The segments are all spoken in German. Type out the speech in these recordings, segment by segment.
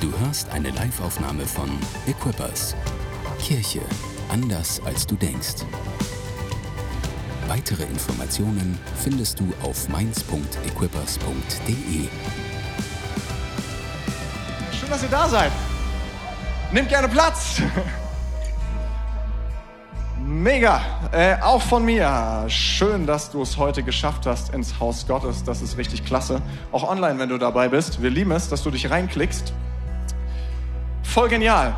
Du hörst eine Liveaufnahme von Equippers. Kirche anders als du denkst. Weitere Informationen findest du auf mainz.equippers.de. Schön, dass ihr da seid. Nehmt gerne Platz. Mega, äh, auch von mir. Schön, dass du es heute geschafft hast ins Haus Gottes. Das ist richtig klasse. Auch online, wenn du dabei bist. Wir lieben es, dass du dich reinklickst. Voll genial.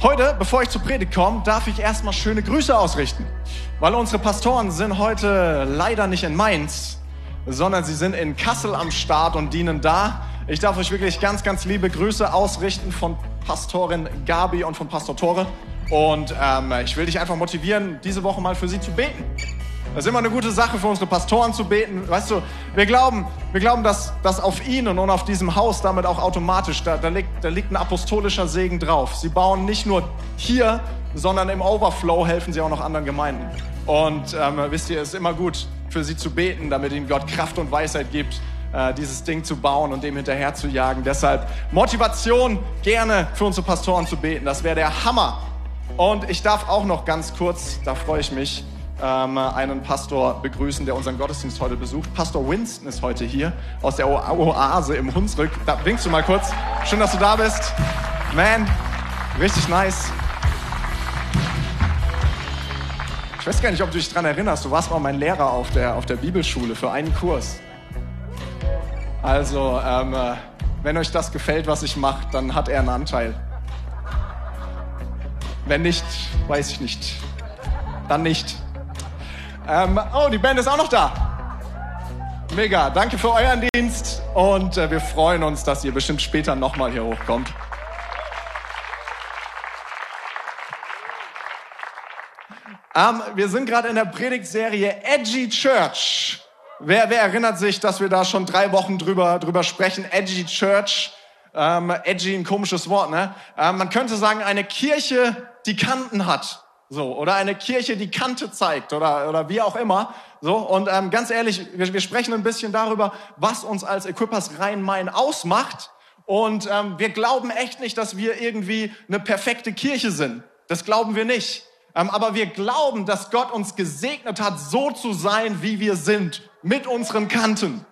Heute, bevor ich zur Predigt komme, darf ich erstmal schöne Grüße ausrichten. Weil unsere Pastoren sind heute leider nicht in Mainz, sondern sie sind in Kassel am Start und dienen da. Ich darf euch wirklich ganz, ganz liebe Grüße ausrichten von Pastorin Gabi und von Pastor Tore. Und ähm, ich will dich einfach motivieren, diese Woche mal für sie zu beten. Das ist immer eine gute Sache für unsere Pastoren zu beten. Weißt du, wir glauben, wir glauben, dass, dass auf ihnen und auf diesem Haus damit auch automatisch, da, da, liegt, da liegt ein apostolischer Segen drauf. Sie bauen nicht nur hier, sondern im Overflow helfen sie auch noch anderen Gemeinden. Und ähm, wisst ihr, es ist immer gut für sie zu beten, damit ihnen Gott Kraft und Weisheit gibt, äh, dieses Ding zu bauen und dem hinterher zu jagen. Deshalb Motivation, gerne für unsere Pastoren zu beten. Das wäre der Hammer. Und ich darf auch noch ganz kurz, da freue ich mich, ähm, einen Pastor begrüßen, der unseren Gottesdienst heute besucht. Pastor Winston ist heute hier aus der Oase im Hunsrück. Da winkst du mal kurz. Schön, dass du da bist. Man, richtig nice. Ich weiß gar nicht, ob du dich daran erinnerst. Du warst mal mein Lehrer auf der, auf der Bibelschule für einen Kurs. Also, ähm, äh, wenn euch das gefällt, was ich mache, dann hat er einen Anteil. Wenn nicht, weiß ich nicht. Dann nicht. Ähm, oh, die Band ist auch noch da. Mega, danke für euren Dienst und äh, wir freuen uns, dass ihr bestimmt später nochmal hier hochkommt. Ähm, wir sind gerade in der Predigtserie Edgy Church. Wer, wer erinnert sich, dass wir da schon drei Wochen drüber, drüber sprechen? Edgy Church. Ähm, edgy, ein komisches Wort, ne? Ähm, man könnte sagen, eine Kirche, die Kanten hat. So, oder eine Kirche, die Kante zeigt oder, oder wie auch immer. So, und ähm, ganz ehrlich, wir, wir sprechen ein bisschen darüber, was uns als Equippers Rhein-Main ausmacht. Und ähm, wir glauben echt nicht, dass wir irgendwie eine perfekte Kirche sind. Das glauben wir nicht. Ähm, aber wir glauben, dass Gott uns gesegnet hat, so zu sein, wie wir sind, mit unseren Kanten.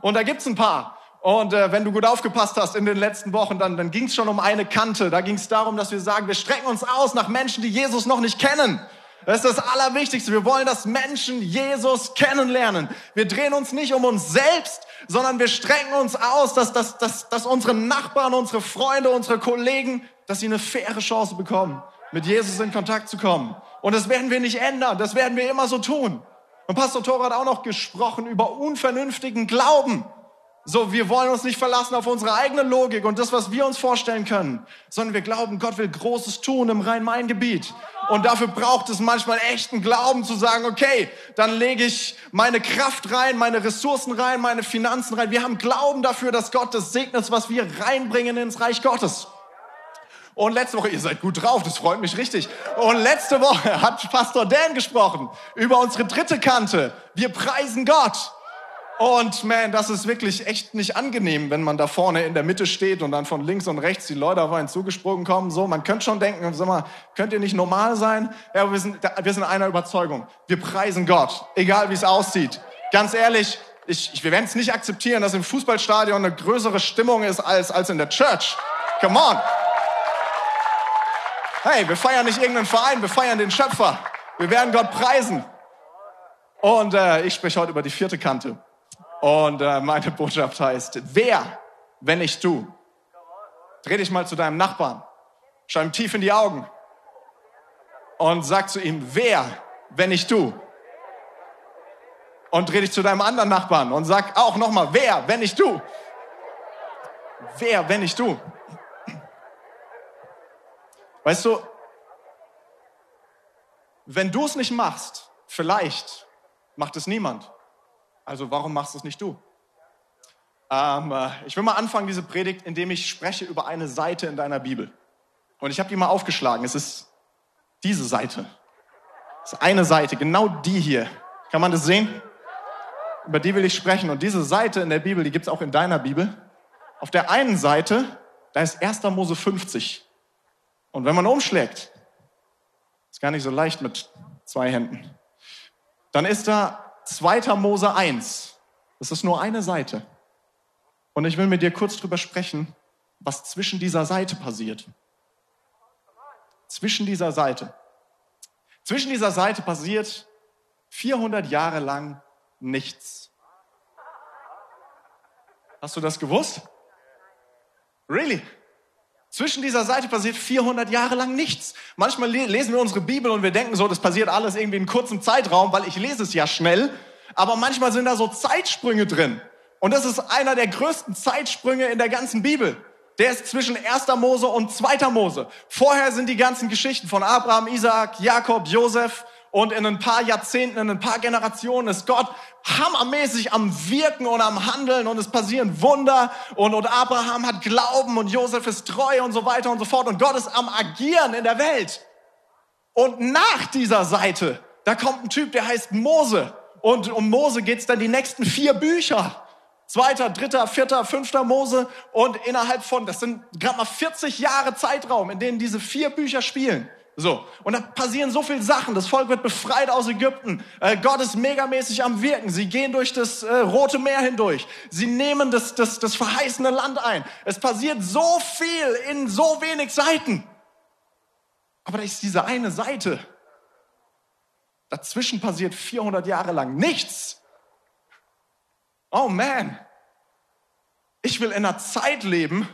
Und da gibt's ein paar. Und äh, wenn du gut aufgepasst hast in den letzten Wochen, dann, dann ging es schon um eine Kante. Da ging es darum, dass wir sagen, wir strecken uns aus nach Menschen, die Jesus noch nicht kennen. Das ist das Allerwichtigste. Wir wollen, dass Menschen Jesus kennenlernen. Wir drehen uns nicht um uns selbst, sondern wir strecken uns aus, dass, dass, dass, dass unsere Nachbarn, unsere Freunde, unsere Kollegen, dass sie eine faire Chance bekommen, mit Jesus in Kontakt zu kommen. Und das werden wir nicht ändern. Das werden wir immer so tun. Und Pastor Thor hat auch noch gesprochen über unvernünftigen Glauben. So, wir wollen uns nicht verlassen auf unsere eigene Logik und das, was wir uns vorstellen können, sondern wir glauben, Gott will Großes tun im Rhein-Main-Gebiet. Und dafür braucht es manchmal echten Glauben zu sagen, okay, dann lege ich meine Kraft rein, meine Ressourcen rein, meine Finanzen rein. Wir haben Glauben dafür, dass Gott das segnet, was wir reinbringen ins Reich Gottes. Und letzte Woche, ihr seid gut drauf, das freut mich richtig. Und letzte Woche hat Pastor Dan gesprochen über unsere dritte Kante. Wir preisen Gott. Und man, das ist wirklich echt nicht angenehm, wenn man da vorne in der Mitte steht und dann von links und rechts die Leute auf einen zugesprungen kommen. So, man könnte schon denken, sag mal, könnt ihr nicht normal sein? Ja, wir sind, wir sind einer Überzeugung. Wir preisen Gott, egal wie es aussieht. Ganz ehrlich, ich, ich, wir werden es nicht akzeptieren, dass im Fußballstadion eine größere Stimmung ist als, als in der Church. Come on. Hey, wir feiern nicht irgendeinen Verein, wir feiern den Schöpfer. Wir werden Gott preisen. Und äh, ich spreche heute über die vierte Kante. Und äh, meine Botschaft heißt, wer, wenn nicht du? Dreh dich mal zu deinem Nachbarn, schau ihm tief in die Augen und sag zu ihm, wer, wenn nicht du? Und dreh dich zu deinem anderen Nachbarn und sag auch nochmal, wer, wenn nicht du? Wer, wenn nicht du? Weißt du, wenn du es nicht machst, vielleicht macht es niemand. Also warum machst du es nicht du? Ähm, äh, ich will mal anfangen, diese Predigt, indem ich spreche über eine Seite in deiner Bibel. Und ich habe die mal aufgeschlagen. Es ist diese Seite. Es ist eine Seite, genau die hier. Kann man das sehen? Über die will ich sprechen. Und diese Seite in der Bibel, die gibt es auch in deiner Bibel. auf der einen Seite, da ist 1. Mose 50. Und wenn man umschlägt, ist gar nicht so leicht mit zwei Händen, dann ist da 2. Mose 1. Das ist nur eine Seite. Und ich will mit dir kurz drüber sprechen, was zwischen dieser Seite passiert. Zwischen dieser Seite. Zwischen dieser Seite passiert 400 Jahre lang nichts. Hast du das gewusst? Really? Zwischen dieser Seite passiert 400 Jahre lang nichts. Manchmal lesen wir unsere Bibel und wir denken so, das passiert alles irgendwie in kurzem Zeitraum, weil ich lese es ja schnell. Aber manchmal sind da so Zeitsprünge drin. Und das ist einer der größten Zeitsprünge in der ganzen Bibel. Der ist zwischen 1. Mose und 2. Mose. Vorher sind die ganzen Geschichten von Abraham, Isaac, Jakob, Josef und in ein paar Jahrzehnten, in ein paar Generationen ist Gott hammermäßig am Wirken und am Handeln und es passieren Wunder und, und Abraham hat Glauben und Josef ist treu und so weiter und so fort und Gott ist am Agieren in der Welt. Und nach dieser Seite, da kommt ein Typ, der heißt Mose und um Mose geht's dann die nächsten vier Bücher. Zweiter, dritter, vierter, fünfter Mose und innerhalb von, das sind gerade mal 40 Jahre Zeitraum, in denen diese vier Bücher spielen. So, und da passieren so viele Sachen. Das Volk wird befreit aus Ägypten. Äh, Gott ist megamäßig am Wirken. Sie gehen durch das äh, Rote Meer hindurch. Sie nehmen das, das, das verheißene Land ein. Es passiert so viel in so wenig Seiten. Aber da ist diese eine Seite. Dazwischen passiert 400 Jahre lang nichts. Oh man, ich will in einer Zeit leben,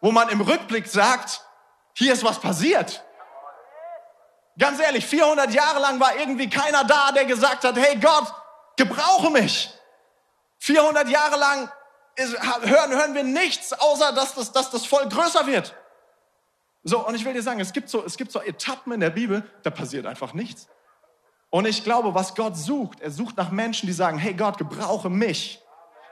wo man im Rückblick sagt, hier ist was passiert. Ganz ehrlich, 400 Jahre lang war irgendwie keiner da, der gesagt hat, hey Gott, gebrauche mich. 400 Jahre lang hören, hören wir nichts, außer dass das, dass das Volk größer wird. So, und ich will dir sagen, es gibt, so, es gibt so Etappen in der Bibel, da passiert einfach nichts. Und ich glaube, was Gott sucht, er sucht nach Menschen, die sagen, hey Gott, gebrauche mich.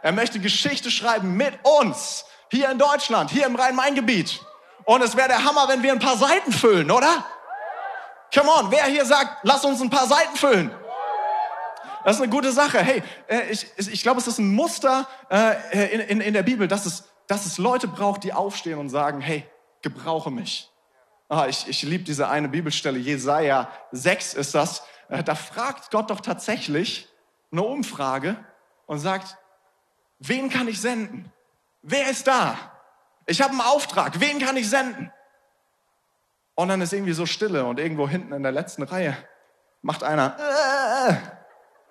Er möchte Geschichte schreiben mit uns, hier in Deutschland, hier im Rhein-Main-Gebiet. Und es wäre der Hammer, wenn wir ein paar Seiten füllen, oder? Come on, wer hier sagt, lass uns ein paar Seiten füllen? Das ist eine gute Sache. Hey, äh, ich, ich glaube, es ist ein Muster äh, in, in, in der Bibel, dass es, dass es Leute braucht, die aufstehen und sagen, hey, gebrauche mich. Ah, ich ich liebe diese eine Bibelstelle, Jesaja 6 ist das. Äh, da fragt Gott doch tatsächlich eine Umfrage und sagt, wen kann ich senden? Wer ist da? Ich habe einen Auftrag, wen kann ich senden? Und dann ist irgendwie so Stille und irgendwo hinten in der letzten Reihe macht einer. Äh.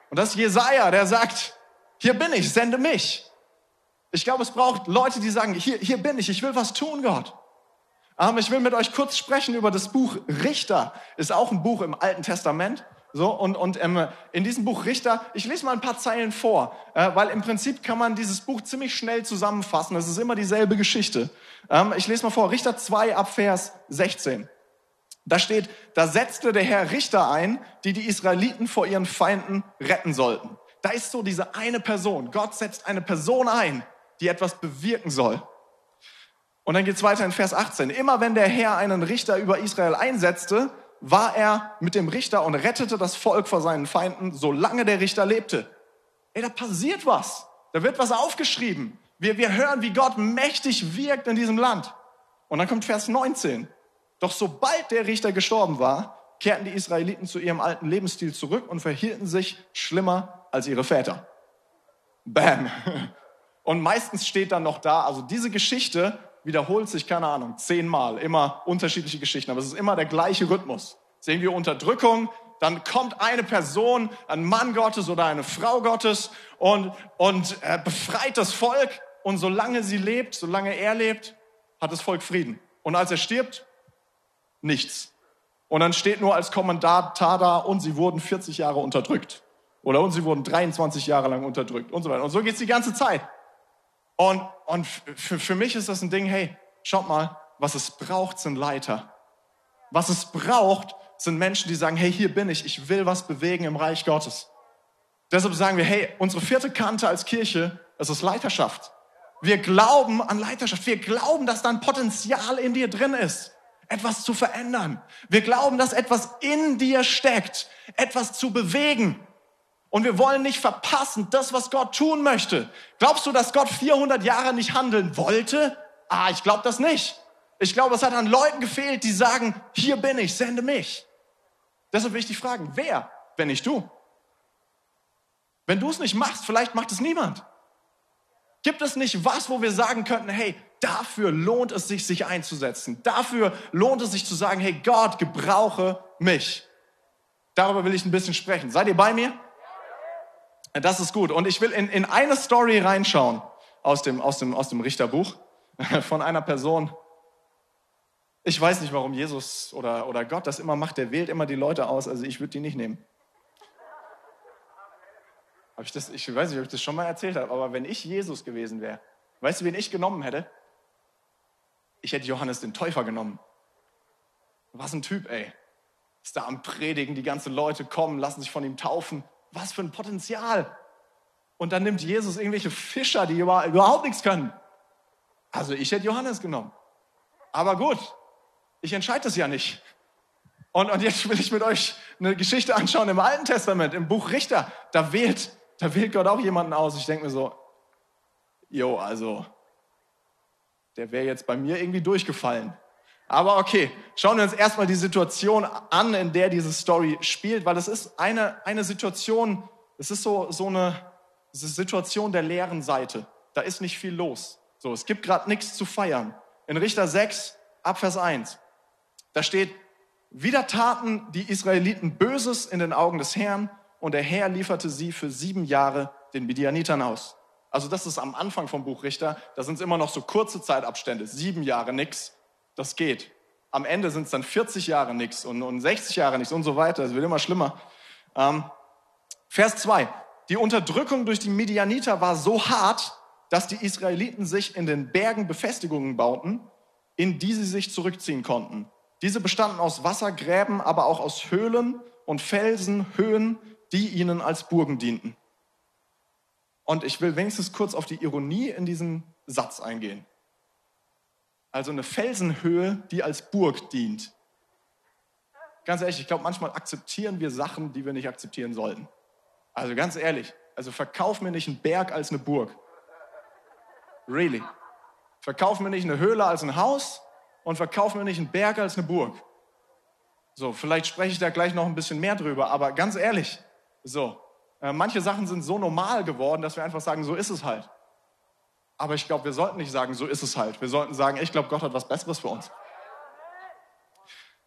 Und das ist Jesaja, der sagt, hier bin ich, sende mich. Ich glaube, es braucht Leute, die sagen, hier, hier bin ich, ich will was tun, Gott. Aber ich will mit euch kurz sprechen über das Buch Richter. Ist auch ein Buch im Alten Testament. So, und, und ähm, in diesem Buch Richter, ich lese mal ein paar Zeilen vor, äh, weil im Prinzip kann man dieses Buch ziemlich schnell zusammenfassen. Es ist immer dieselbe Geschichte. Ähm, ich lese mal vor, Richter 2 ab Vers 16. Da steht, da setzte der Herr Richter ein, die die Israeliten vor ihren Feinden retten sollten. Da ist so diese eine Person. Gott setzt eine Person ein, die etwas bewirken soll. Und dann geht's weiter in Vers 18. Immer wenn der Herr einen Richter über Israel einsetzte, war er mit dem Richter und rettete das Volk vor seinen Feinden, solange der Richter lebte. Ey, da passiert was. Da wird was aufgeschrieben. Wir, wir hören, wie Gott mächtig wirkt in diesem Land. Und dann kommt Vers 19. Doch sobald der Richter gestorben war, kehrten die Israeliten zu ihrem alten Lebensstil zurück und verhielten sich schlimmer als ihre Väter. Bam. Und meistens steht dann noch da, also diese Geschichte wiederholt sich, keine Ahnung, zehnmal, immer unterschiedliche Geschichten, aber es ist immer der gleiche Rhythmus. Sehen wir Unterdrückung, dann kommt eine Person, ein Mann Gottes oder eine Frau Gottes und, und äh, befreit das Volk und solange sie lebt, solange er lebt, hat das Volk Frieden. Und als er stirbt, nichts. Und dann steht nur als Kommentar da, und sie wurden 40 Jahre unterdrückt. Oder und sie wurden 23 Jahre lang unterdrückt und so weiter. Und so geht's die ganze Zeit. Und, und für, für mich ist das ein Ding, hey, schaut mal, was es braucht, sind Leiter. Was es braucht, sind Menschen, die sagen, hey, hier bin ich, ich will was bewegen im Reich Gottes. Deshalb sagen wir, hey, unsere vierte Kante als Kirche, das ist Leiterschaft. Wir glauben an Leiterschaft. Wir glauben, dass da ein Potenzial in dir drin ist etwas zu verändern. Wir glauben, dass etwas in dir steckt, etwas zu bewegen. Und wir wollen nicht verpassen, das, was Gott tun möchte. Glaubst du, dass Gott 400 Jahre nicht handeln wollte? Ah, ich glaube das nicht. Ich glaube, es hat an Leuten gefehlt, die sagen, hier bin ich, sende mich. Deshalb will ich dich fragen, wer, wenn nicht du? Wenn du es nicht machst, vielleicht macht es niemand. Gibt es nicht was, wo wir sagen könnten, hey, dafür lohnt es sich, sich einzusetzen. Dafür lohnt es sich zu sagen, hey Gott, gebrauche mich. Darüber will ich ein bisschen sprechen. Seid ihr bei mir? Das ist gut. Und ich will in, in eine Story reinschauen aus dem, aus, dem, aus dem Richterbuch von einer Person. Ich weiß nicht, warum Jesus oder, oder Gott das immer macht. Der wählt immer die Leute aus. Also ich würde die nicht nehmen. Ich, das, ich weiß nicht, ob ich das schon mal erzählt habe, aber wenn ich Jesus gewesen wäre, weißt du, wen ich genommen hätte? Ich hätte Johannes den Täufer genommen. Was ein Typ, ey. Ist da am Predigen, die ganzen Leute kommen, lassen sich von ihm taufen. Was für ein Potenzial. Und dann nimmt Jesus irgendwelche Fischer, die überhaupt nichts können. Also ich hätte Johannes genommen. Aber gut, ich entscheide das ja nicht. Und, und jetzt will ich mit euch eine Geschichte anschauen im Alten Testament, im Buch Richter. Da wählt da wählt Gott auch jemanden aus. Ich denke mir so, jo, also, der wäre jetzt bei mir irgendwie durchgefallen. Aber okay, schauen wir uns erstmal die Situation an, in der diese Story spielt, weil es ist eine, eine Situation, es ist so, so eine, eine Situation der leeren Seite. Da ist nicht viel los. So, es gibt gerade nichts zu feiern. In Richter 6, Abvers 1, da steht, wieder taten die Israeliten Böses in den Augen des Herrn und der Herr lieferte sie für sieben Jahre den Midianitern aus. Also das ist am Anfang vom Buch Richter, da sind es immer noch so kurze Zeitabstände, sieben Jahre nix, das geht. Am Ende sind es dann 40 Jahre nix und, und 60 Jahre nix und so weiter, es wird immer schlimmer. Ähm, Vers 2, die Unterdrückung durch die Midianiter war so hart, dass die Israeliten sich in den Bergen Befestigungen bauten, in die sie sich zurückziehen konnten. Diese bestanden aus Wassergräben, aber auch aus Höhlen und Felsen, Höhen, die ihnen als Burgen dienten. Und ich will wenigstens kurz auf die Ironie in diesem Satz eingehen. Also eine Felsenhöhe, die als Burg dient. Ganz ehrlich, ich glaube, manchmal akzeptieren wir Sachen, die wir nicht akzeptieren sollten. Also ganz ehrlich, also verkauf mir nicht einen Berg als eine Burg. Really. Verkauf mir nicht eine Höhle als ein Haus und verkauf mir nicht einen Berg als eine Burg. So, vielleicht spreche ich da gleich noch ein bisschen mehr drüber, aber ganz ehrlich, so, manche Sachen sind so normal geworden, dass wir einfach sagen, so ist es halt. Aber ich glaube, wir sollten nicht sagen, so ist es halt. Wir sollten sagen, ich glaube, Gott hat was Besseres für uns.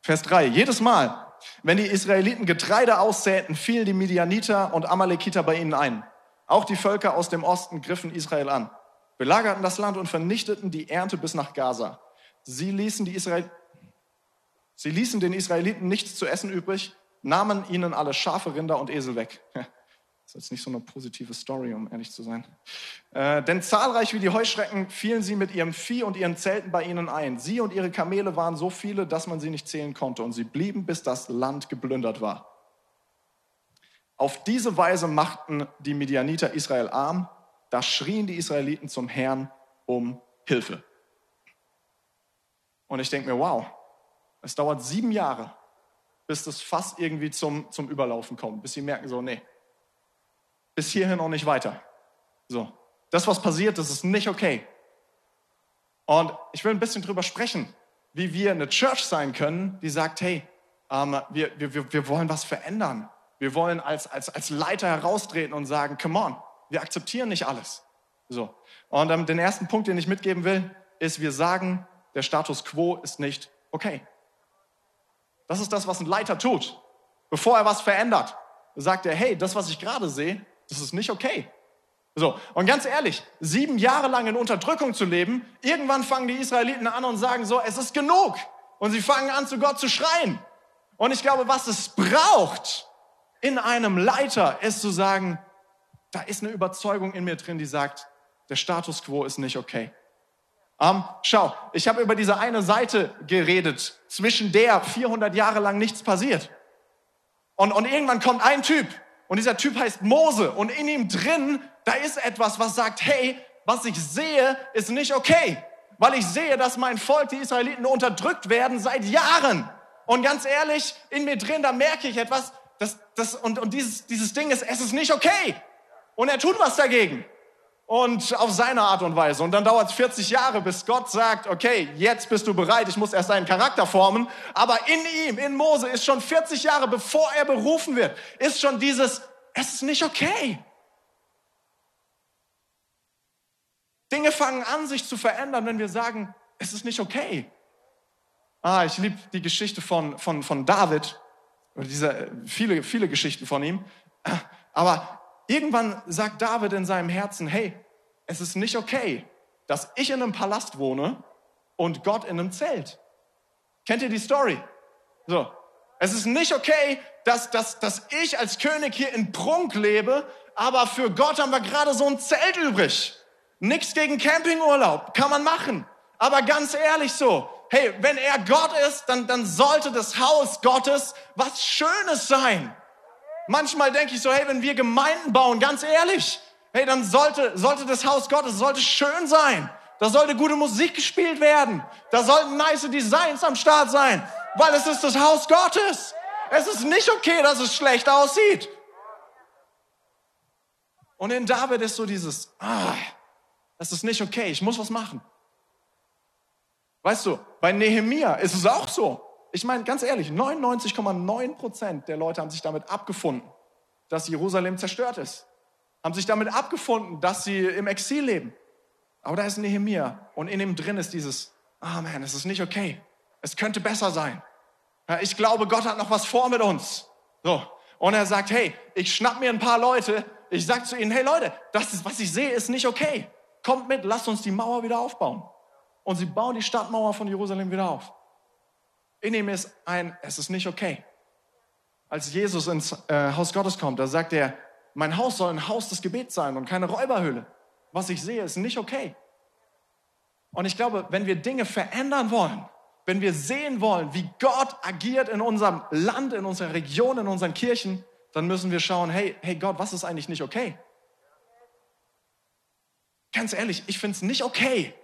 Vers 3. Jedes Mal, wenn die Israeliten Getreide aussäten, fielen die Midianiter und Amalekiter bei ihnen ein. Auch die Völker aus dem Osten griffen Israel an, belagerten das Land und vernichteten die Ernte bis nach Gaza. Sie ließen, die Israel Sie ließen den Israeliten nichts zu essen übrig, nahmen ihnen alle Schafe, Rinder und Esel weg. Das ist jetzt nicht so eine positive Story, um ehrlich zu sein. Äh, denn zahlreich wie die Heuschrecken fielen sie mit ihrem Vieh und ihren Zelten bei ihnen ein. Sie und ihre Kamele waren so viele, dass man sie nicht zählen konnte. Und sie blieben, bis das Land geplündert war. Auf diese Weise machten die Midianiter Israel arm. Da schrien die Israeliten zum Herrn um Hilfe. Und ich denke mir, wow, es dauert sieben Jahre, bis das Fass irgendwie zum, zum Überlaufen kommt, bis sie merken so, nee, bis hierhin auch nicht weiter. So, das, was passiert, das ist nicht okay. Und ich will ein bisschen drüber sprechen, wie wir eine Church sein können, die sagt, hey, ähm, wir, wir, wir wollen was verändern. Wir wollen als, als, als Leiter heraustreten und sagen, come on, wir akzeptieren nicht alles. So. Und ähm, den ersten Punkt, den ich mitgeben will, ist, wir sagen, der Status quo ist nicht okay. Das ist das, was ein Leiter tut. Bevor er was verändert, sagt er, hey, das, was ich gerade sehe, das ist nicht okay. So, und ganz ehrlich, sieben Jahre lang in Unterdrückung zu leben, irgendwann fangen die Israeliten an und sagen so, es ist genug. Und sie fangen an, zu Gott zu schreien. Und ich glaube, was es braucht in einem Leiter, ist zu sagen, da ist eine Überzeugung in mir drin, die sagt, der Status quo ist nicht okay. Ähm, schau, ich habe über diese eine Seite geredet, zwischen der 400 Jahre lang nichts passiert. Und, und irgendwann kommt ein Typ und dieser Typ heißt Mose und in ihm drin, da ist etwas, was sagt, hey, was ich sehe, ist nicht okay. Weil ich sehe, dass mein Volk, die Israeliten, unterdrückt werden seit Jahren. Und ganz ehrlich, in mir drin, da merke ich etwas, das, das, und, und dieses, dieses Ding ist, es ist nicht okay. Und er tut was dagegen. Und auf seine Art und Weise. Und dann dauert es 40 Jahre, bis Gott sagt, okay, jetzt bist du bereit, ich muss erst deinen Charakter formen. Aber in ihm, in Mose, ist schon 40 Jahre, bevor er berufen wird, ist schon dieses, es ist nicht okay. Dinge fangen an, sich zu verändern, wenn wir sagen, es ist nicht okay. Ah, ich liebe die Geschichte von, von, von David, oder diese, viele, viele Geschichten von ihm. Aber irgendwann sagt David in seinem Herzen, hey, es ist nicht okay, dass ich in einem Palast wohne und Gott in einem Zelt. Kennt ihr die Story? So. Es ist nicht okay, dass, dass, dass ich als König hier in Prunk lebe, aber für Gott haben wir gerade so ein Zelt übrig. Nichts gegen Campingurlaub, kann man machen. Aber ganz ehrlich so, hey, wenn er Gott ist, dann, dann sollte das Haus Gottes was Schönes sein. Manchmal denke ich so, hey, wenn wir Gemeinden bauen, ganz ehrlich, hey, dann sollte, sollte das Haus Gottes, sollte schön sein. Da sollte gute Musik gespielt werden. Da sollten nice Designs am Start sein, weil es ist das Haus Gottes. Es ist nicht okay, dass es schlecht aussieht. Und in David ist so dieses, ah, das ist nicht okay, ich muss was machen. Weißt du, bei Nehemia ist es auch so. Ich meine, ganz ehrlich, 99,9 Prozent der Leute haben sich damit abgefunden, dass Jerusalem zerstört ist. Haben sich damit abgefunden, dass sie im Exil leben. Aber da ist Nehemia und in ihm drin ist dieses, ah oh man, es ist nicht okay. Es könnte besser sein. Ja, ich glaube, Gott hat noch was vor mit uns. So. Und er sagt, hey, ich schnapp mir ein paar Leute. Ich sag zu ihnen, hey Leute, das ist, was ich sehe, ist nicht okay. Kommt mit, lasst uns die Mauer wieder aufbauen. Und sie bauen die Stadtmauer von Jerusalem wieder auf. In ihm ist ein, es ist nicht okay. Als Jesus ins äh, Haus Gottes kommt, da sagt er, mein Haus soll ein Haus des Gebets sein und keine Räuberhöhle. Was ich sehe, ist nicht okay. Und ich glaube, wenn wir Dinge verändern wollen, wenn wir sehen wollen, wie Gott agiert in unserem Land, in unserer Region, in unseren Kirchen, dann müssen wir schauen, hey, hey Gott, was ist eigentlich nicht okay? Ganz ehrlich, ich finde es nicht okay,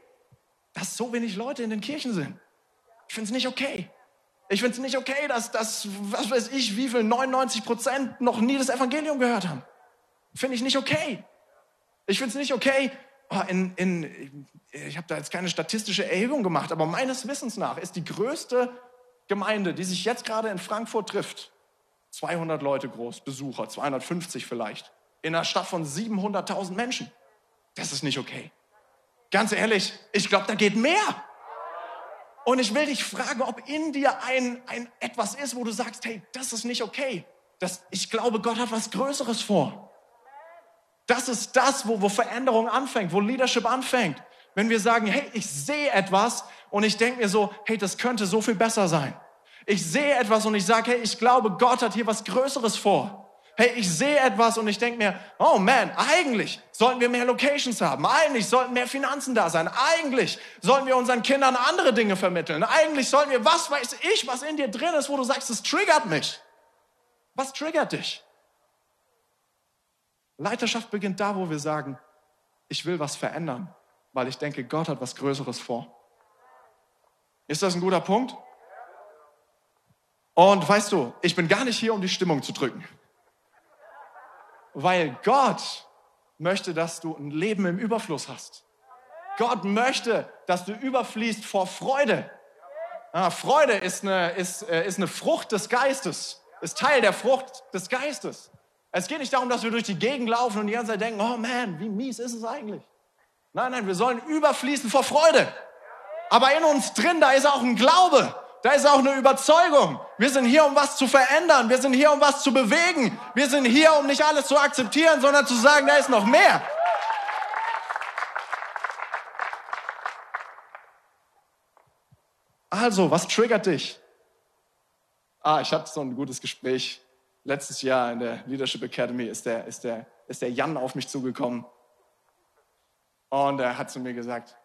dass so wenig Leute in den Kirchen sind. Ich finde es nicht okay. Ich finde es nicht okay, dass, dass, was weiß ich, wie viel, 99 Prozent noch nie das Evangelium gehört haben. Finde ich nicht okay. Ich finde es nicht okay, oh, in, in, ich habe da jetzt keine statistische Erhebung gemacht, aber meines Wissens nach ist die größte Gemeinde, die sich jetzt gerade in Frankfurt trifft, 200 Leute groß, Besucher, 250 vielleicht, in einer Stadt von 700.000 Menschen. Das ist nicht okay. Ganz ehrlich, ich glaube, da geht mehr. Und ich will dich fragen, ob in dir ein, ein etwas ist, wo du sagst, hey, das ist nicht okay. Das, ich glaube, Gott hat was Größeres vor. Das ist das, wo, wo Veränderung anfängt, wo Leadership anfängt. Wenn wir sagen, hey, ich sehe etwas und ich denke mir so, hey, das könnte so viel besser sein. Ich sehe etwas und ich sage, hey, ich glaube, Gott hat hier was Größeres vor hey, ich sehe etwas und ich denke mir, oh man, eigentlich sollten wir mehr Locations haben. Eigentlich sollten mehr Finanzen da sein. Eigentlich sollten wir unseren Kindern andere Dinge vermitteln. Eigentlich sollten wir, was weiß ich, was in dir drin ist, wo du sagst, es triggert mich. Was triggert dich? Leiterschaft beginnt da, wo wir sagen, ich will was verändern, weil ich denke, Gott hat was Größeres vor. Ist das ein guter Punkt? Und weißt du, ich bin gar nicht hier, um die Stimmung zu drücken weil Gott möchte, dass du ein Leben im Überfluss hast. Gott möchte, dass du überfließt vor Freude. Ja, Freude ist eine, ist, äh, ist eine Frucht des Geistes, ist Teil der Frucht des Geistes. Es geht nicht darum, dass wir durch die Gegend laufen und die ganze Zeit denken, oh man, wie mies ist es eigentlich? Nein, nein, wir sollen überfließen vor Freude. Aber in uns drin, da ist auch ein Glaube. Da ist auch eine Überzeugung. Wir sind hier, um was zu verändern. Wir sind hier, um was zu bewegen. Wir sind hier, um nicht alles zu akzeptieren, sondern zu sagen, da ist noch mehr. Also, was triggert dich? Ah, ich hatte so ein gutes Gespräch. Letztes Jahr in der Leadership Academy ist der, ist der, ist der Jan auf mich zugekommen. Und er hat zu mir gesagt,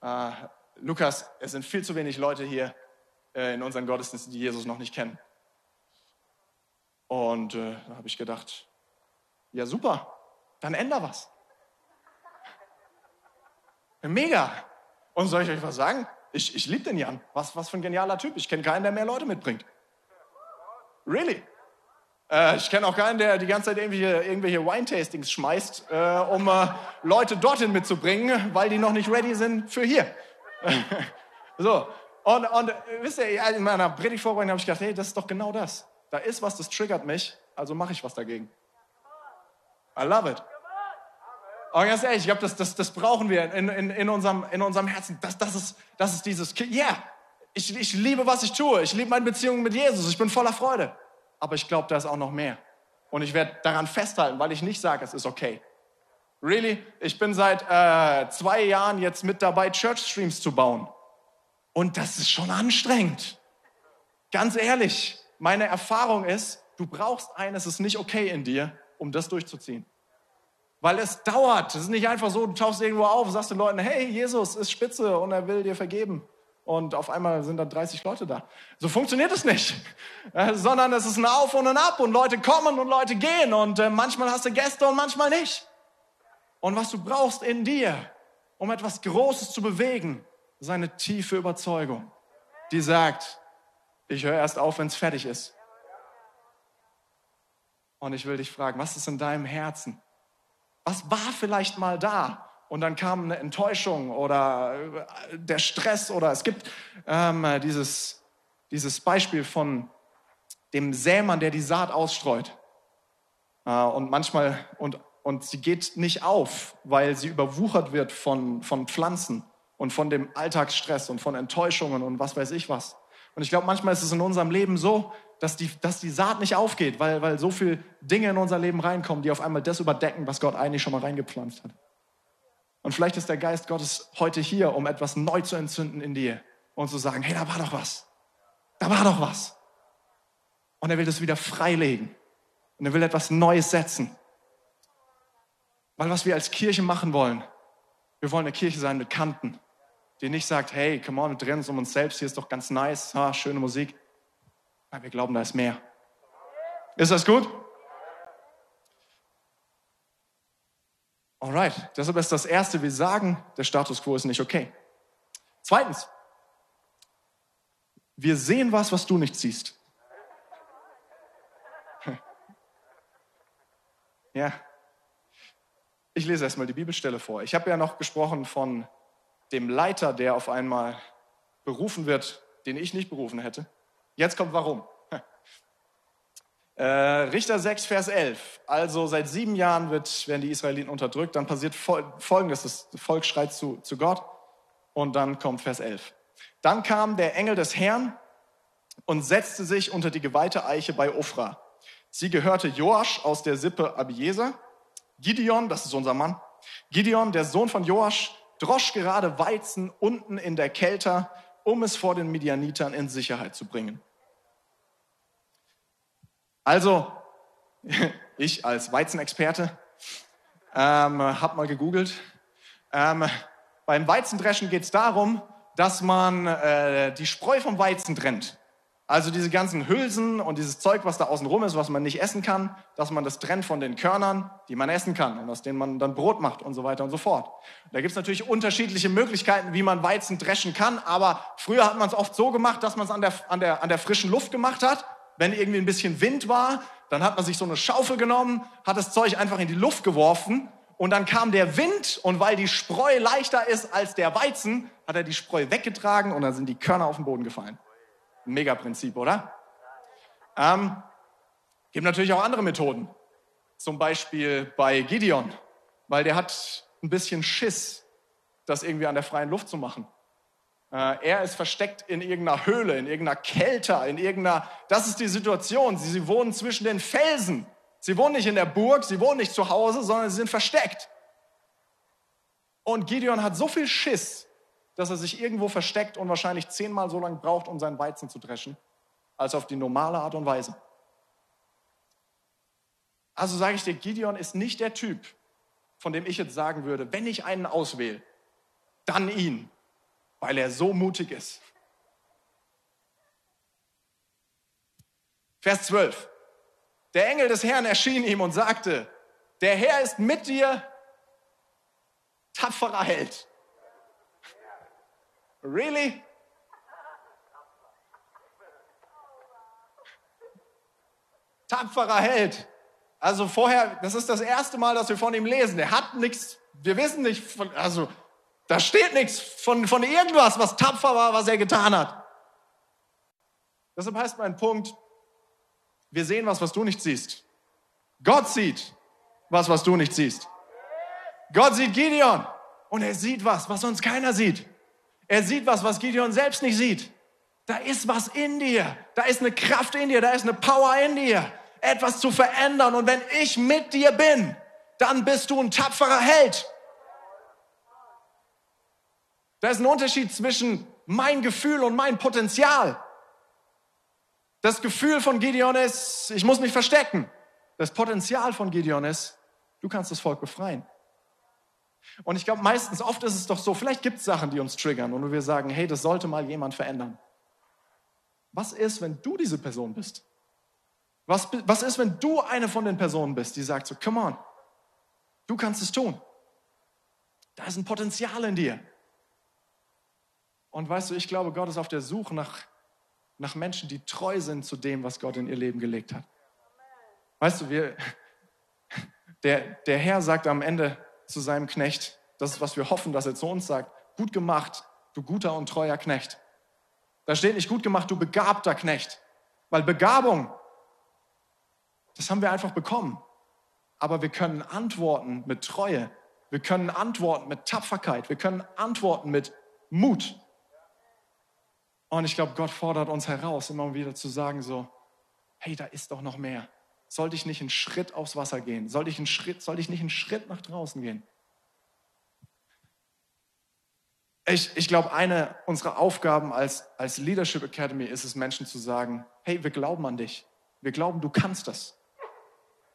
ah, Lukas, es sind viel zu wenig Leute hier äh, in unseren Gottesdiensten, die Jesus noch nicht kennen. Und äh, da habe ich gedacht, ja super, dann änder was. Mega. Und soll ich euch was sagen? Ich, ich liebe den Jan. Was, was für ein genialer Typ. Ich kenne keinen, der mehr Leute mitbringt. Really? Äh, ich kenne auch keinen, der die ganze Zeit irgendwelche, irgendwelche Wine-Tastings schmeißt, äh, um äh, Leute dorthin mitzubringen, weil die noch nicht ready sind für hier. so, und, und wisst ihr, in meiner Predigtvorbereitung habe ich gedacht, hey, das ist doch genau das. Da ist was, das triggert mich, also mache ich was dagegen. I love it. Und ganz ehrlich, ich glaube, das, das, das brauchen wir in, in, in, unserem, in unserem Herzen. Das, das, ist, das ist dieses, ja, yeah, ich, ich liebe, was ich tue. Ich liebe meine Beziehung mit Jesus. Ich bin voller Freude. Aber ich glaube, da ist auch noch mehr. Und ich werde daran festhalten, weil ich nicht sage, es ist okay. Really? Ich bin seit äh, zwei Jahren jetzt mit dabei, Church Streams zu bauen. Und das ist schon anstrengend. Ganz ehrlich, meine Erfahrung ist, du brauchst einen, es ist nicht okay in dir, um das durchzuziehen. Weil es dauert. Es ist nicht einfach so, du tauchst irgendwo auf, sagst den Leuten, hey, Jesus ist spitze und er will dir vergeben. Und auf einmal sind dann 30 Leute da. So funktioniert es nicht. Äh, sondern es ist ein Auf und ein Ab und Leute kommen und Leute gehen und äh, manchmal hast du Gäste und manchmal nicht. Und was du brauchst in dir, um etwas Großes zu bewegen, seine tiefe Überzeugung, die sagt, ich höre erst auf, wenn es fertig ist. Und ich will dich fragen, was ist in deinem Herzen? Was war vielleicht mal da? Und dann kam eine Enttäuschung oder äh, der Stress oder es gibt ähm, dieses, dieses Beispiel von dem Sämann, der die Saat ausstreut. Äh, und manchmal, und, und sie geht nicht auf, weil sie überwuchert wird von, von Pflanzen und von dem Alltagsstress und von Enttäuschungen und was weiß ich was. Und ich glaube, manchmal ist es in unserem Leben so, dass die, dass die Saat nicht aufgeht, weil, weil so viele Dinge in unser Leben reinkommen, die auf einmal das überdecken, was Gott eigentlich schon mal reingepflanzt hat. Und vielleicht ist der Geist Gottes heute hier, um etwas neu zu entzünden in dir und zu sagen, hey, da war doch was. Da war doch was. Und er will das wieder freilegen. Und er will etwas Neues setzen. Weil was wir als Kirche machen wollen, wir wollen eine Kirche sein mit Kanten die nicht sagt, hey, come on, wir drehen uns um uns selbst, hier ist doch ganz nice, ha, schöne Musik. Nein, wir glauben, da ist mehr. Ist das gut? Alright, deshalb ist das Erste, wir sagen, der Status quo ist nicht okay. Zweitens, wir sehen was, was du nicht siehst. Ja. Ich lese erstmal die Bibelstelle vor. Ich habe ja noch gesprochen von dem Leiter, der auf einmal berufen wird, den ich nicht berufen hätte. Jetzt kommt warum. Äh, Richter 6, Vers 11. Also seit sieben Jahren wird, werden die Israeliten unterdrückt. Dann passiert Folgendes. Das Volk schreit zu, zu Gott. Und dann kommt Vers 11. Dann kam der Engel des Herrn und setzte sich unter die geweihte Eiche bei Ophra. Sie gehörte Joasch aus der Sippe Abieser. Gideon, das ist unser Mann. Gideon, der Sohn von Joasch, drosch gerade Weizen unten in der Kälte, um es vor den Midianitern in Sicherheit zu bringen. Also, ich als Weizenexperte ähm, habe mal gegoogelt. Ähm, beim Weizendreschen geht es darum, dass man äh, die Spreu vom Weizen trennt. Also diese ganzen Hülsen und dieses Zeug, was da außen rum ist, was man nicht essen kann, dass man das trennt von den Körnern, die man essen kann und aus denen man dann Brot macht und so weiter und so fort. Da gibt es natürlich unterschiedliche Möglichkeiten, wie man Weizen dreschen kann, aber früher hat man es oft so gemacht, dass man es an der, an, der, an der frischen Luft gemacht hat. Wenn irgendwie ein bisschen Wind war, dann hat man sich so eine Schaufel genommen, hat das Zeug einfach in die Luft geworfen und dann kam der Wind und weil die Spreu leichter ist als der Weizen, hat er die Spreu weggetragen und dann sind die Körner auf den Boden gefallen. Mega-Prinzip, oder? Ähm, gibt natürlich auch andere Methoden. Zum Beispiel bei Gideon, weil der hat ein bisschen Schiss, das irgendwie an der freien Luft zu machen. Äh, er ist versteckt in irgendeiner Höhle, in irgendeiner Kälte, in irgendeiner, das ist die Situation. Sie, sie wohnen zwischen den Felsen. Sie wohnen nicht in der Burg, sie wohnen nicht zu Hause, sondern sie sind versteckt. Und Gideon hat so viel Schiss, dass er sich irgendwo versteckt und wahrscheinlich zehnmal so lange braucht, um seinen Weizen zu dreschen, als auf die normale Art und Weise. Also sage ich dir, Gideon ist nicht der Typ, von dem ich jetzt sagen würde, wenn ich einen auswähle, dann ihn, weil er so mutig ist. Vers 12. Der Engel des Herrn erschien ihm und sagte, der Herr ist mit dir, tapferer Held. Really? tapferer Held. Also vorher, das ist das erste Mal, dass wir von ihm lesen. Er hat nichts, wir wissen nicht, von, also da steht nichts von, von irgendwas, was tapfer war, was er getan hat. Deshalb heißt mein Punkt, wir sehen was, was du nicht siehst. Gott sieht was, was du nicht siehst. Gott sieht Gideon und er sieht was, was sonst keiner sieht. Er sieht was, was Gideon selbst nicht sieht. Da ist was in dir. Da ist eine Kraft in dir. Da ist eine Power in dir. Etwas zu verändern. Und wenn ich mit dir bin, dann bist du ein tapferer Held. Da ist ein Unterschied zwischen mein Gefühl und mein Potenzial. Das Gefühl von Gideon ist, ich muss mich verstecken. Das Potenzial von Gideon ist, du kannst das Volk befreien. Und ich glaube, meistens, oft ist es doch so, vielleicht gibt es Sachen, die uns triggern und wir sagen, hey, das sollte mal jemand verändern. Was ist, wenn du diese Person bist? Was, was ist, wenn du eine von den Personen bist, die sagt so, come on, du kannst es tun. Da ist ein Potenzial in dir. Und weißt du, ich glaube, Gott ist auf der Suche nach, nach Menschen, die treu sind zu dem, was Gott in ihr Leben gelegt hat. Weißt du, wir, der, der Herr sagt am Ende, zu seinem Knecht. Das ist, was wir hoffen, dass er zu uns sagt. Gut gemacht, du guter und treuer Knecht. Da steht nicht gut gemacht, du begabter Knecht. Weil Begabung, das haben wir einfach bekommen. Aber wir können antworten mit Treue. Wir können antworten mit Tapferkeit. Wir können antworten mit Mut. Und ich glaube, Gott fordert uns heraus, immer wieder zu sagen so, hey, da ist doch noch mehr. Sollte ich nicht einen Schritt aufs Wasser gehen? Sollte ich, einen Schritt, sollte ich nicht einen Schritt nach draußen gehen? Ich, ich glaube, eine unserer Aufgaben als, als Leadership Academy ist es, Menschen zu sagen, hey, wir glauben an dich. Wir glauben, du kannst das.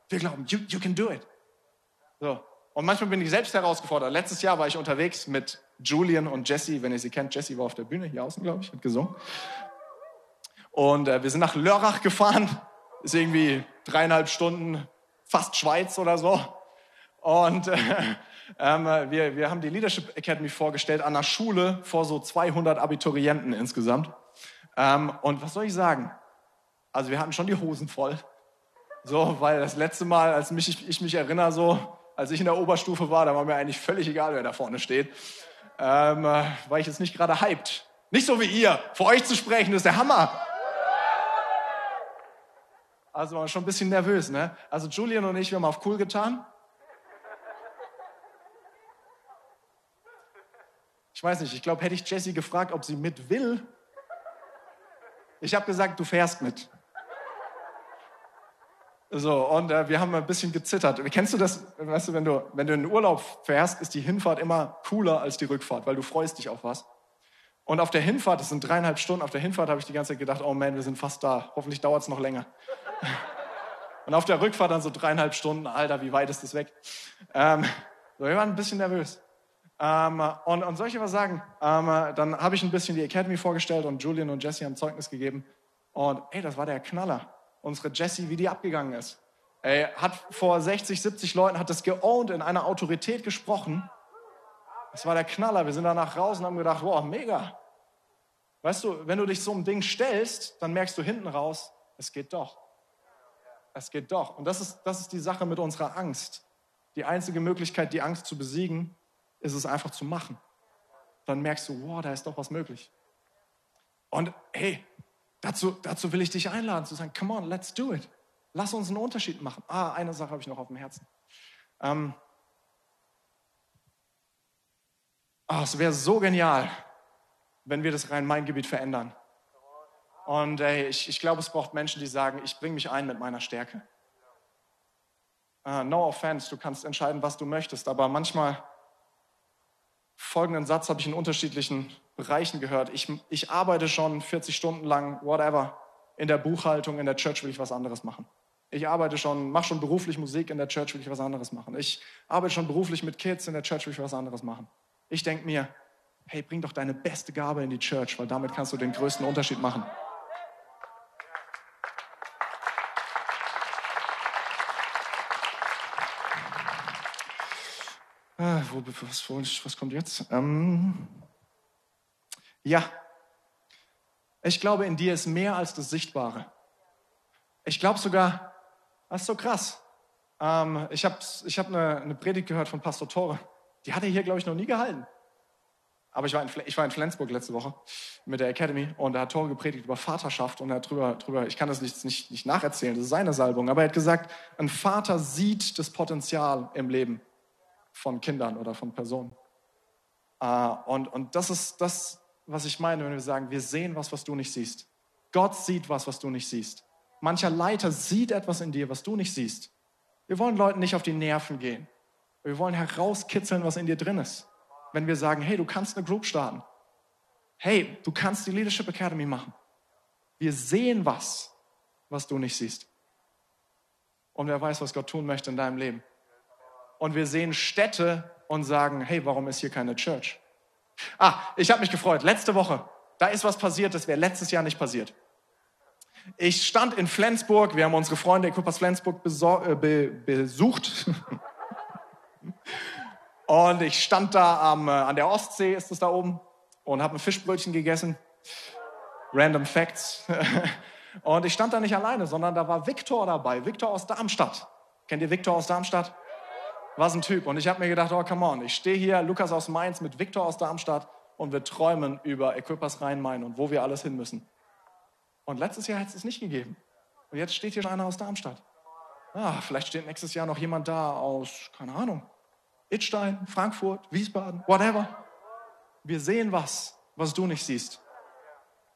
Wir glauben, you, you can do it. So. Und manchmal bin ich selbst herausgefordert. Letztes Jahr war ich unterwegs mit Julian und Jesse, wenn ihr sie kennt. Jesse war auf der Bühne hier außen, glaube ich, hat gesungen. Und äh, wir sind nach Lörrach gefahren ist irgendwie dreieinhalb Stunden, fast Schweiz oder so. Und äh, ähm, wir, wir haben die Leadership Academy vorgestellt an einer Schule vor so 200 Abiturienten insgesamt. Ähm, und was soll ich sagen? Also wir hatten schon die Hosen voll. So, weil das letzte Mal, als mich, ich, ich mich erinnere, so, als ich in der Oberstufe war, da war mir eigentlich völlig egal, wer da vorne steht. Ähm, äh, war ich jetzt nicht gerade hyped. Nicht so wie ihr. Vor euch zu sprechen, ist der Hammer. Also war schon ein bisschen nervös, ne? Also Julian und ich, wir haben auf cool getan. Ich weiß nicht, ich glaube, hätte ich Jessie gefragt, ob sie mit will. Ich habe gesagt, du fährst mit. So, und äh, wir haben ein bisschen gezittert. Kennst du das, weißt du, wenn du, wenn du in den Urlaub fährst, ist die Hinfahrt immer cooler als die Rückfahrt, weil du freust dich auf was. Und auf der Hinfahrt, das sind dreieinhalb Stunden, auf der Hinfahrt habe ich die ganze Zeit gedacht, oh man, wir sind fast da. Hoffentlich dauert es noch länger. Und auf der Rückfahrt dann so dreieinhalb Stunden, Alter, wie weit ist das weg? Ähm, so, wir waren ein bisschen nervös. Ähm, und, und soll ich was sagen? Ähm, dann habe ich ein bisschen die Academy vorgestellt und Julian und Jesse haben Zeugnis gegeben. Und ey, das war der Knaller. Unsere Jesse, wie die abgegangen ist. Ey, hat vor 60, 70 Leuten, hat das geowned, in einer Autorität gesprochen. Das war der Knaller. Wir sind danach raus und haben gedacht, wow, mega. Weißt du, wenn du dich so einem Ding stellst, dann merkst du hinten raus, es geht doch. Es geht doch. Und das ist, das ist die Sache mit unserer Angst. Die einzige Möglichkeit, die Angst zu besiegen, ist es einfach zu machen. Dann merkst du, wow, da ist doch was möglich. Und hey, dazu, dazu will ich dich einladen, zu sagen, come on, let's do it. Lass uns einen Unterschied machen. Ah, eine Sache habe ich noch auf dem Herzen. Ähm, oh, es wäre so genial, wenn wir das Rhein-Main-Gebiet verändern. Und ey, ich, ich glaube, es braucht Menschen, die sagen, ich bringe mich ein mit meiner Stärke. Uh, no offense, du kannst entscheiden, was du möchtest, aber manchmal, folgenden Satz habe ich in unterschiedlichen Bereichen gehört. Ich, ich arbeite schon 40 Stunden lang, whatever, in der Buchhaltung, in der Church will ich was anderes machen. Ich arbeite schon, mache schon beruflich Musik, in der Church will ich was anderes machen. Ich arbeite schon beruflich mit Kids, in der Church will ich was anderes machen. Ich denke mir, hey, bring doch deine beste Gabe in die Church, weil damit kannst du den größten Unterschied machen. Ah, was, was, kommt jetzt? Ähm, ja, ich glaube, in dir ist mehr als das Sichtbare. Ich glaube sogar, Das ist so krass. Ähm, ich habe ich hab eine, eine Predigt gehört von Pastor Tore. Die hat er hier, glaube ich, noch nie gehalten. Aber ich war, in, ich war in Flensburg letzte Woche mit der Academy und da hat Tore gepredigt über Vaterschaft und er hat drüber, drüber ich kann das nicht, nicht, nicht nacherzählen, das ist seine Salbung, aber er hat gesagt, ein Vater sieht das Potenzial im Leben von Kindern oder von Personen. Uh, und, und das ist das, was ich meine, wenn wir sagen, wir sehen was, was du nicht siehst. Gott sieht was, was du nicht siehst. Mancher Leiter sieht etwas in dir, was du nicht siehst. Wir wollen Leuten nicht auf die Nerven gehen. Wir wollen herauskitzeln, was in dir drin ist. Wenn wir sagen, hey, du kannst eine Group starten. Hey, du kannst die Leadership Academy machen. Wir sehen was, was du nicht siehst. Und wer weiß, was Gott tun möchte in deinem Leben. Und wir sehen Städte und sagen, hey, warum ist hier keine Church? Ah, ich habe mich gefreut. Letzte Woche, da ist was passiert, das wäre letztes Jahr nicht passiert. Ich stand in Flensburg, wir haben unsere Freunde Equippers Flensburg äh, be besucht. und ich stand da am, äh, an der Ostsee, ist es da oben, und habe ein Fischbrötchen gegessen. Random Facts. und ich stand da nicht alleine, sondern da war Viktor dabei, Viktor aus Darmstadt. Kennt ihr Viktor aus Darmstadt? Was ein Typ. Und ich habe mir gedacht, oh, come on, ich stehe hier, Lukas aus Mainz mit Viktor aus Darmstadt und wir träumen über Equippers Rhein-Main und wo wir alles hin müssen. Und letztes Jahr hat es es nicht gegeben. Und jetzt steht hier einer aus Darmstadt. Ah, vielleicht steht nächstes Jahr noch jemand da aus, keine Ahnung, Itstein, Frankfurt, Wiesbaden, whatever. Wir sehen was, was du nicht siehst.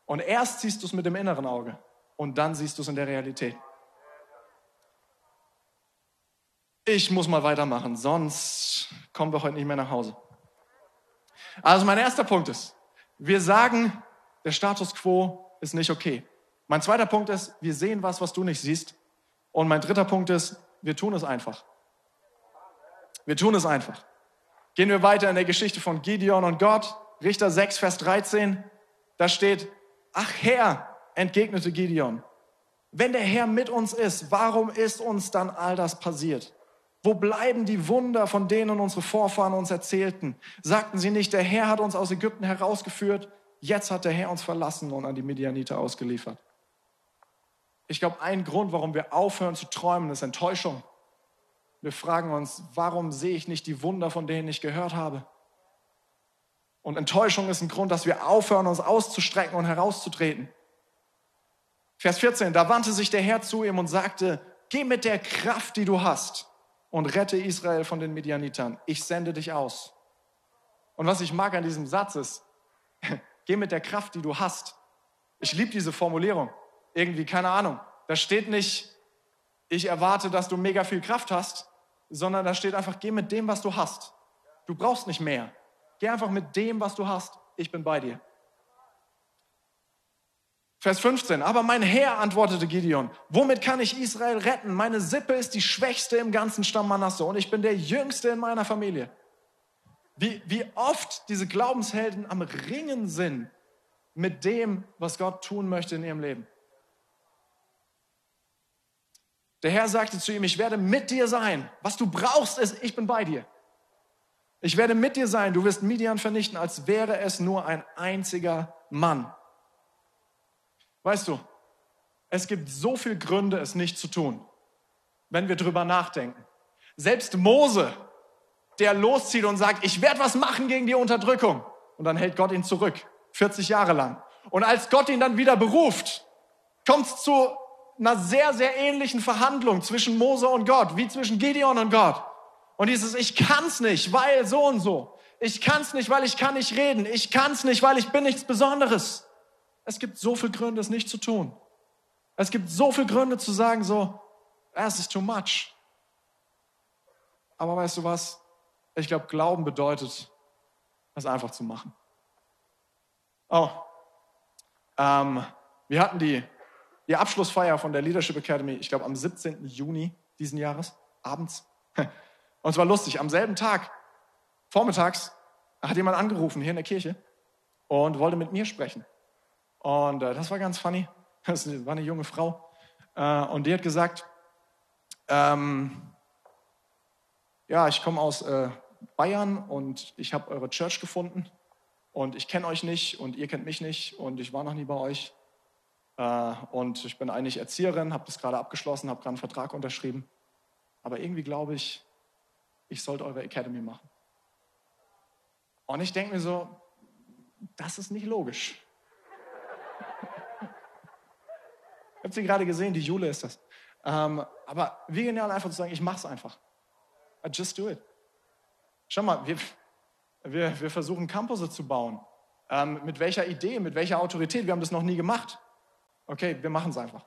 Und erst siehst du es mit dem inneren Auge und dann siehst du es in der Realität. Ich muss mal weitermachen, sonst kommen wir heute nicht mehr nach Hause. Also mein erster Punkt ist, wir sagen, der Status quo ist nicht okay. Mein zweiter Punkt ist, wir sehen was, was du nicht siehst. Und mein dritter Punkt ist, wir tun es einfach. Wir tun es einfach. Gehen wir weiter in der Geschichte von Gideon und Gott. Richter 6, Vers 13. Da steht, ach Herr, entgegnete Gideon, wenn der Herr mit uns ist, warum ist uns dann all das passiert? Wo bleiben die Wunder, von denen unsere Vorfahren uns erzählten? Sagten sie nicht, der Herr hat uns aus Ägypten herausgeführt, jetzt hat der Herr uns verlassen und an die Midianiter ausgeliefert. Ich glaube, ein Grund, warum wir aufhören zu träumen, ist Enttäuschung. Wir fragen uns, warum sehe ich nicht die Wunder, von denen ich gehört habe? Und Enttäuschung ist ein Grund, dass wir aufhören, uns auszustrecken und herauszutreten. Vers 14, da wandte sich der Herr zu ihm und sagte, geh mit der Kraft, die du hast, und rette Israel von den Midianitern. Ich sende dich aus. Und was ich mag an diesem Satz ist, geh mit der Kraft, die du hast. Ich liebe diese Formulierung irgendwie, keine Ahnung. Da steht nicht, ich erwarte, dass du mega viel Kraft hast, sondern da steht einfach, geh mit dem, was du hast. Du brauchst nicht mehr. Geh einfach mit dem, was du hast. Ich bin bei dir. Vers 15. Aber mein Herr, antwortete Gideon, womit kann ich Israel retten? Meine Sippe ist die schwächste im ganzen Stamm Manasse und ich bin der jüngste in meiner Familie. Wie, wie oft diese Glaubenshelden am Ringen sind mit dem, was Gott tun möchte in ihrem Leben. Der Herr sagte zu ihm, ich werde mit dir sein. Was du brauchst ist, ich bin bei dir. Ich werde mit dir sein. Du wirst Midian vernichten, als wäre es nur ein einziger Mann. Weißt du, es gibt so viele Gründe, es nicht zu tun, wenn wir drüber nachdenken. Selbst Mose, der loszieht und sagt, ich werde was machen gegen die Unterdrückung. Und dann hält Gott ihn zurück, 40 Jahre lang. Und als Gott ihn dann wieder beruft, kommt es zu einer sehr, sehr ähnlichen Verhandlung zwischen Mose und Gott, wie zwischen Gideon und Gott. Und dieses, ich kann's nicht, weil so und so. Ich kann's nicht, weil ich kann nicht reden. Ich kann's nicht, weil ich bin nichts Besonderes. Es gibt so viele Gründe, es nicht zu tun. Es gibt so viele Gründe zu sagen, so, es ist too much. Aber weißt du was? Ich glaube, Glauben bedeutet, es einfach zu machen. Oh, ähm, wir hatten die die Abschlussfeier von der Leadership Academy, ich glaube am 17. Juni diesen Jahres, abends. Und es war lustig, am selben Tag, vormittags, hat jemand angerufen hier in der Kirche und wollte mit mir sprechen. Und äh, das war ganz funny. Das war eine junge Frau. Äh, und die hat gesagt, ähm, ja, ich komme aus äh, Bayern und ich habe eure Church gefunden und ich kenne euch nicht und ihr kennt mich nicht und ich war noch nie bei euch und ich bin eigentlich Erzieherin, habe das gerade abgeschlossen, habe gerade einen Vertrag unterschrieben. Aber irgendwie glaube ich, ich sollte eure Academy machen. Und ich denke mir so, das ist nicht logisch. Habt sie gerade gesehen, die Jule ist das. Ähm, aber wie genial einfach zu sagen, ich mach's einfach. I just do it. Schau mal, wir, wir, wir versuchen Campusse zu bauen. Ähm, mit welcher Idee, mit welcher Autorität? Wir haben das noch nie gemacht. Okay, wir machen es einfach.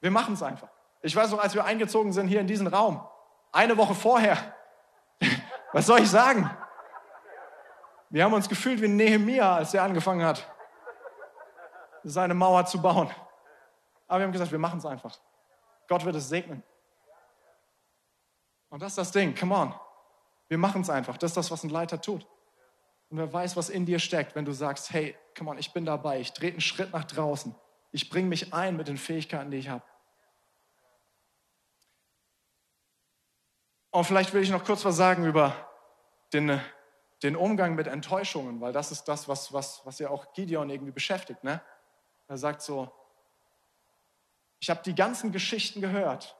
Wir machen es einfach. Ich weiß noch, als wir eingezogen sind hier in diesen Raum, eine Woche vorher, was soll ich sagen? Wir haben uns gefühlt wie Nehemia, als er angefangen hat, seine Mauer zu bauen. Aber wir haben gesagt, wir machen es einfach. Gott wird es segnen. Und das ist das Ding, come on. Wir machen es einfach. Das ist das, was ein Leiter tut. Und wer weiß, was in dir steckt, wenn du sagst, hey, come on, ich bin dabei, ich drehe einen Schritt nach draußen. Ich bringe mich ein mit den Fähigkeiten, die ich habe. Und vielleicht will ich noch kurz was sagen über den, den Umgang mit Enttäuschungen, weil das ist das, was, was, was ja auch Gideon irgendwie beschäftigt. Ne? Er sagt so, ich habe die ganzen Geschichten gehört,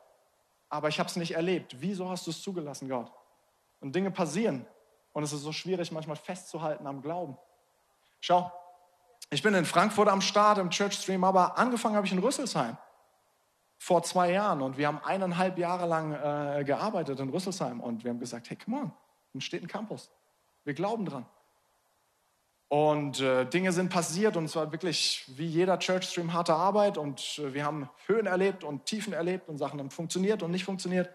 aber ich habe es nicht erlebt. Wieso hast du es zugelassen, Gott? Und Dinge passieren. Und es ist so schwierig, manchmal festzuhalten am Glauben. Schau, ich bin in Frankfurt am Start im Church Stream, aber angefangen habe ich in Rüsselsheim vor zwei Jahren und wir haben eineinhalb Jahre lang äh, gearbeitet in Rüsselsheim und wir haben gesagt, hey, come on, entsteht ein Campus. Wir glauben dran. Und äh, Dinge sind passiert und es war wirklich wie jeder Churchstream harte Arbeit und äh, wir haben Höhen erlebt und Tiefen erlebt und Sachen haben funktioniert und nicht funktioniert.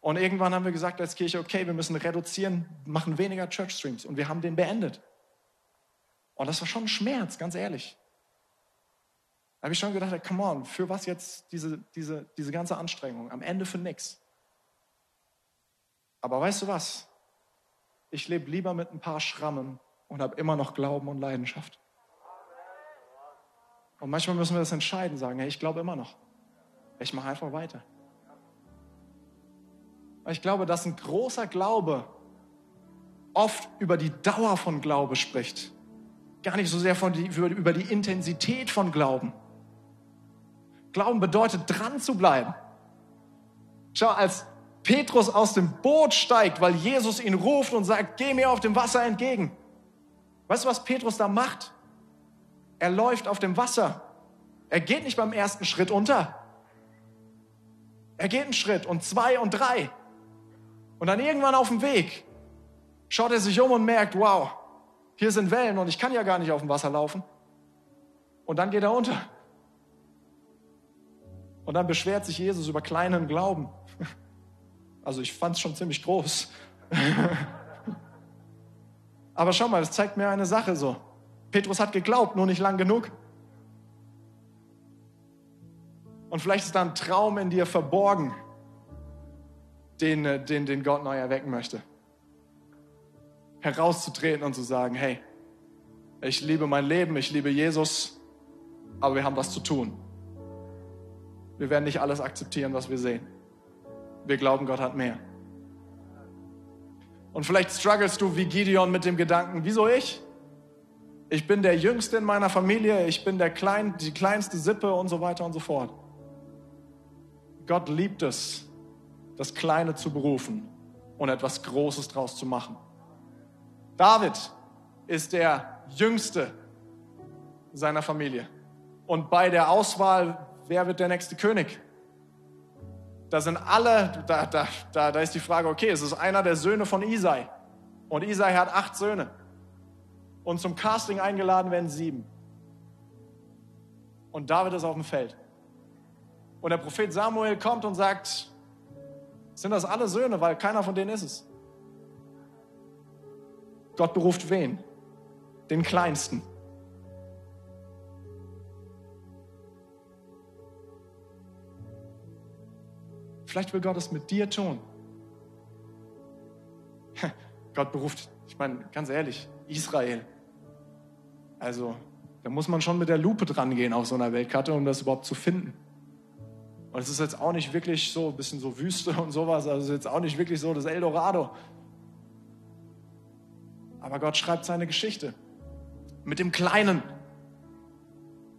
Und irgendwann haben wir gesagt als Kirche, okay, wir müssen reduzieren, machen weniger Churchstreams und wir haben den beendet. Und das war schon ein Schmerz, ganz ehrlich. Da habe ich schon gedacht, come on, für was jetzt diese, diese, diese ganze Anstrengung? Am Ende für nichts. Aber weißt du was? Ich lebe lieber mit ein paar Schrammen und habe immer noch Glauben und Leidenschaft. Und manchmal müssen wir das entscheiden, sagen, hey, ich glaube immer noch. Ich mache einfach weiter. Ich glaube, dass ein großer Glaube oft über die Dauer von Glaube spricht. Gar nicht so sehr von die, über die Intensität von Glauben. Glauben bedeutet, dran zu bleiben. Schau, als Petrus aus dem Boot steigt, weil Jesus ihn ruft und sagt, geh mir auf dem Wasser entgegen, Weißt du, was Petrus da macht? Er läuft auf dem Wasser. Er geht nicht beim ersten Schritt unter. Er geht einen Schritt und zwei und drei. Und dann irgendwann auf dem Weg schaut er sich um und merkt, wow, hier sind Wellen und ich kann ja gar nicht auf dem Wasser laufen. Und dann geht er unter. Und dann beschwert sich Jesus über kleinen Glauben. Also ich fand es schon ziemlich groß. Aber schau mal, das zeigt mir eine Sache so. Petrus hat geglaubt, nur nicht lang genug. Und vielleicht ist da ein Traum in dir verborgen, den, äh, den, den Gott neu erwecken möchte. Herauszutreten und zu sagen, hey, ich liebe mein Leben, ich liebe Jesus, aber wir haben was zu tun. Wir werden nicht alles akzeptieren, was wir sehen. Wir glauben, Gott hat mehr. Und vielleicht strugglest du wie Gideon mit dem Gedanken, wieso ich? Ich bin der Jüngste in meiner Familie, ich bin der Klein, die kleinste Sippe und so weiter und so fort. Gott liebt es, das Kleine zu berufen und etwas Großes draus zu machen. David ist der Jüngste seiner Familie. Und bei der Auswahl, wer wird der nächste König? da sind alle, da, da, da, da ist die Frage, okay, es ist einer der Söhne von Isai. Und Isai hat acht Söhne. Und zum Casting eingeladen werden sieben. Und David ist auf dem Feld. Und der Prophet Samuel kommt und sagt, sind das alle Söhne, weil keiner von denen ist es. Gott beruft wen? Den Kleinsten. Vielleicht will Gott es mit dir tun. Gott beruft, ich meine, ganz ehrlich, Israel. Also, da muss man schon mit der Lupe dran gehen auf so einer Weltkarte, um das überhaupt zu finden. Und es ist jetzt auch nicht wirklich so, ein bisschen so Wüste und sowas, also es ist jetzt auch nicht wirklich so das Eldorado. Aber Gott schreibt seine Geschichte mit dem Kleinen.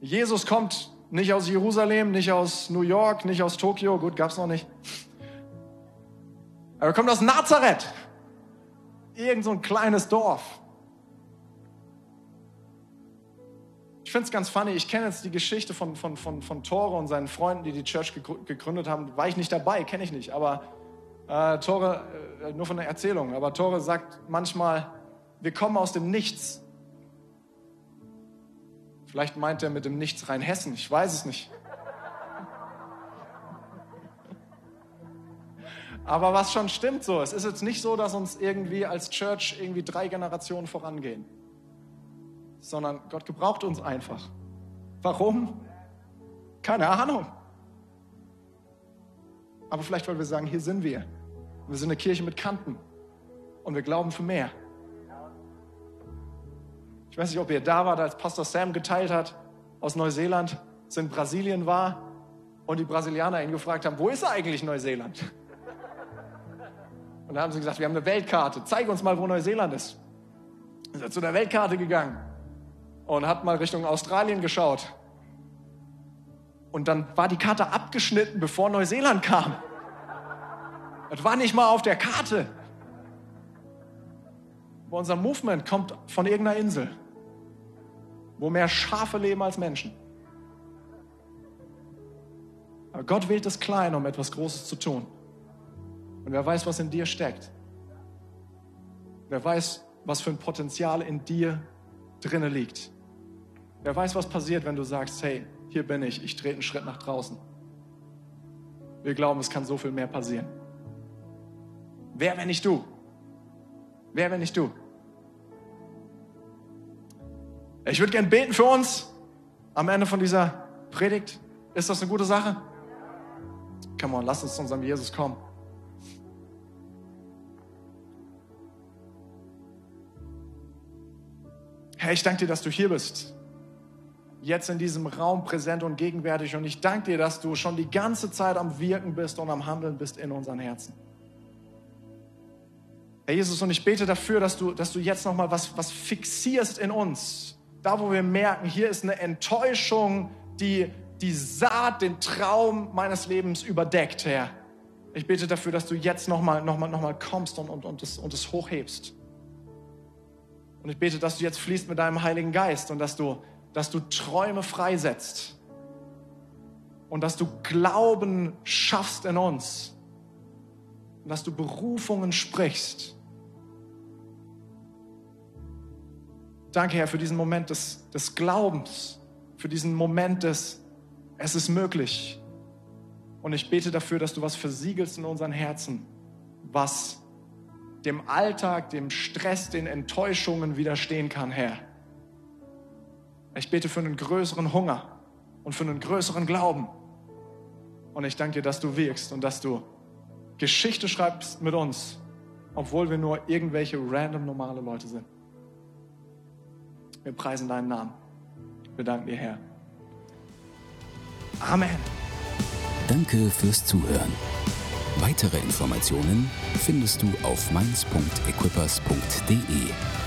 Jesus kommt Nicht aus Jerusalem, nicht aus New York, nicht aus Tokio, gut, gab's noch nicht. Aber er kommt aus Nazareth. Irgend so ein kleines Dorf. Ich finde es ganz funny, ich kenne jetzt die Geschichte von, von, von, von Tore und seinen Freunden, die die Church gegründet haben. War ich nicht dabei, kenne ich nicht. Aber äh, Tore, äh, nur von der Erzählung, aber Tore sagt manchmal, wir kommen aus dem Nichts. Vielleicht meint er mit dem Nichts rein Hessen, ich weiß es nicht. Aber was schon stimmt so, es ist jetzt nicht so, dass uns irgendwie als Church irgendwie drei Generationen vorangehen, sondern Gott gebraucht uns einfach. Warum? Keine Ahnung. Aber vielleicht, weil wir sagen, hier sind wir. Wir sind eine Kirche mit Kanten und wir glauben für mehr. Ich weiß nicht, ob ihr da wart, als Pastor Sam geteilt hat aus Neuseeland, dass in Brasilien war und die Brasilianer ihn gefragt haben, wo ist eigentlich Neuseeland? Und da haben sie gesagt, wir haben eine Weltkarte, zeig uns mal, wo Neuseeland ist. Ist er zu der Weltkarte gegangen und hat mal Richtung Australien geschaut. Und dann war die Karte abgeschnitten, bevor Neuseeland kam. Das war nicht mal auf der Karte. Unser Movement kommt von irgendeiner Insel, wo mehr Schafe leben als Menschen. Aber Gott wählt das Kleine, um etwas Großes zu tun. Und wer weiß, was in dir steckt. Wer weiß, was für ein Potenzial in dir drinne liegt. Wer weiß, was passiert, wenn du sagst, hey, hier bin ich, ich trete einen Schritt nach draußen. Wir glauben, es kann so viel mehr passieren. Wer, wenn nicht du? Wer, wenn nicht du? Ich würde gern beten für uns am Ende von dieser Predigt. Ist das eine gute Sache? Come on, lass uns zu unserem Jesus kommen. Herr, ich danke dir, dass du hier bist. Jetzt in diesem Raum präsent und gegenwärtig. Und ich danke dir, dass du schon die ganze Zeit am Wirken bist und am Handeln bist in unseren Herzen. Herr Jesus, und ich bete dafür, dass du, dass du jetzt nochmal was, was fixierst in uns. Da, wo wir merken, hier ist eine Enttäuschung, die die Saat, den Traum meines Lebens überdeckt, Herr. Ich bete dafür, dass du jetzt nochmal noch mal, noch mal kommst und, und, und, es, und es hochhebst. Und ich bete, dass du jetzt fließt mit deinem Heiligen Geist und dass du, dass du Träume freisetzt. Und dass du Glauben schaffst in uns. Und dass du Berufungen sprichst. Danke, Herr, für diesen Moment des, des Glaubens, für diesen Moment des, es ist möglich. Und ich bete dafür, dass du was versiegelst in unseren Herzen, was dem Alltag, dem Stress, den Enttäuschungen widerstehen kann, Herr. Ich bete für einen größeren Hunger und für einen größeren Glauben. Und ich danke dir, dass du wirkst und dass du Geschichte schreibst mit uns, obwohl wir nur irgendwelche random normale Leute sind. Wir preisen deinen Namen. Wir danken dir, Herr. Amen. Danke fürs Zuhören. Weitere Informationen findest du auf mainz.equippers.de.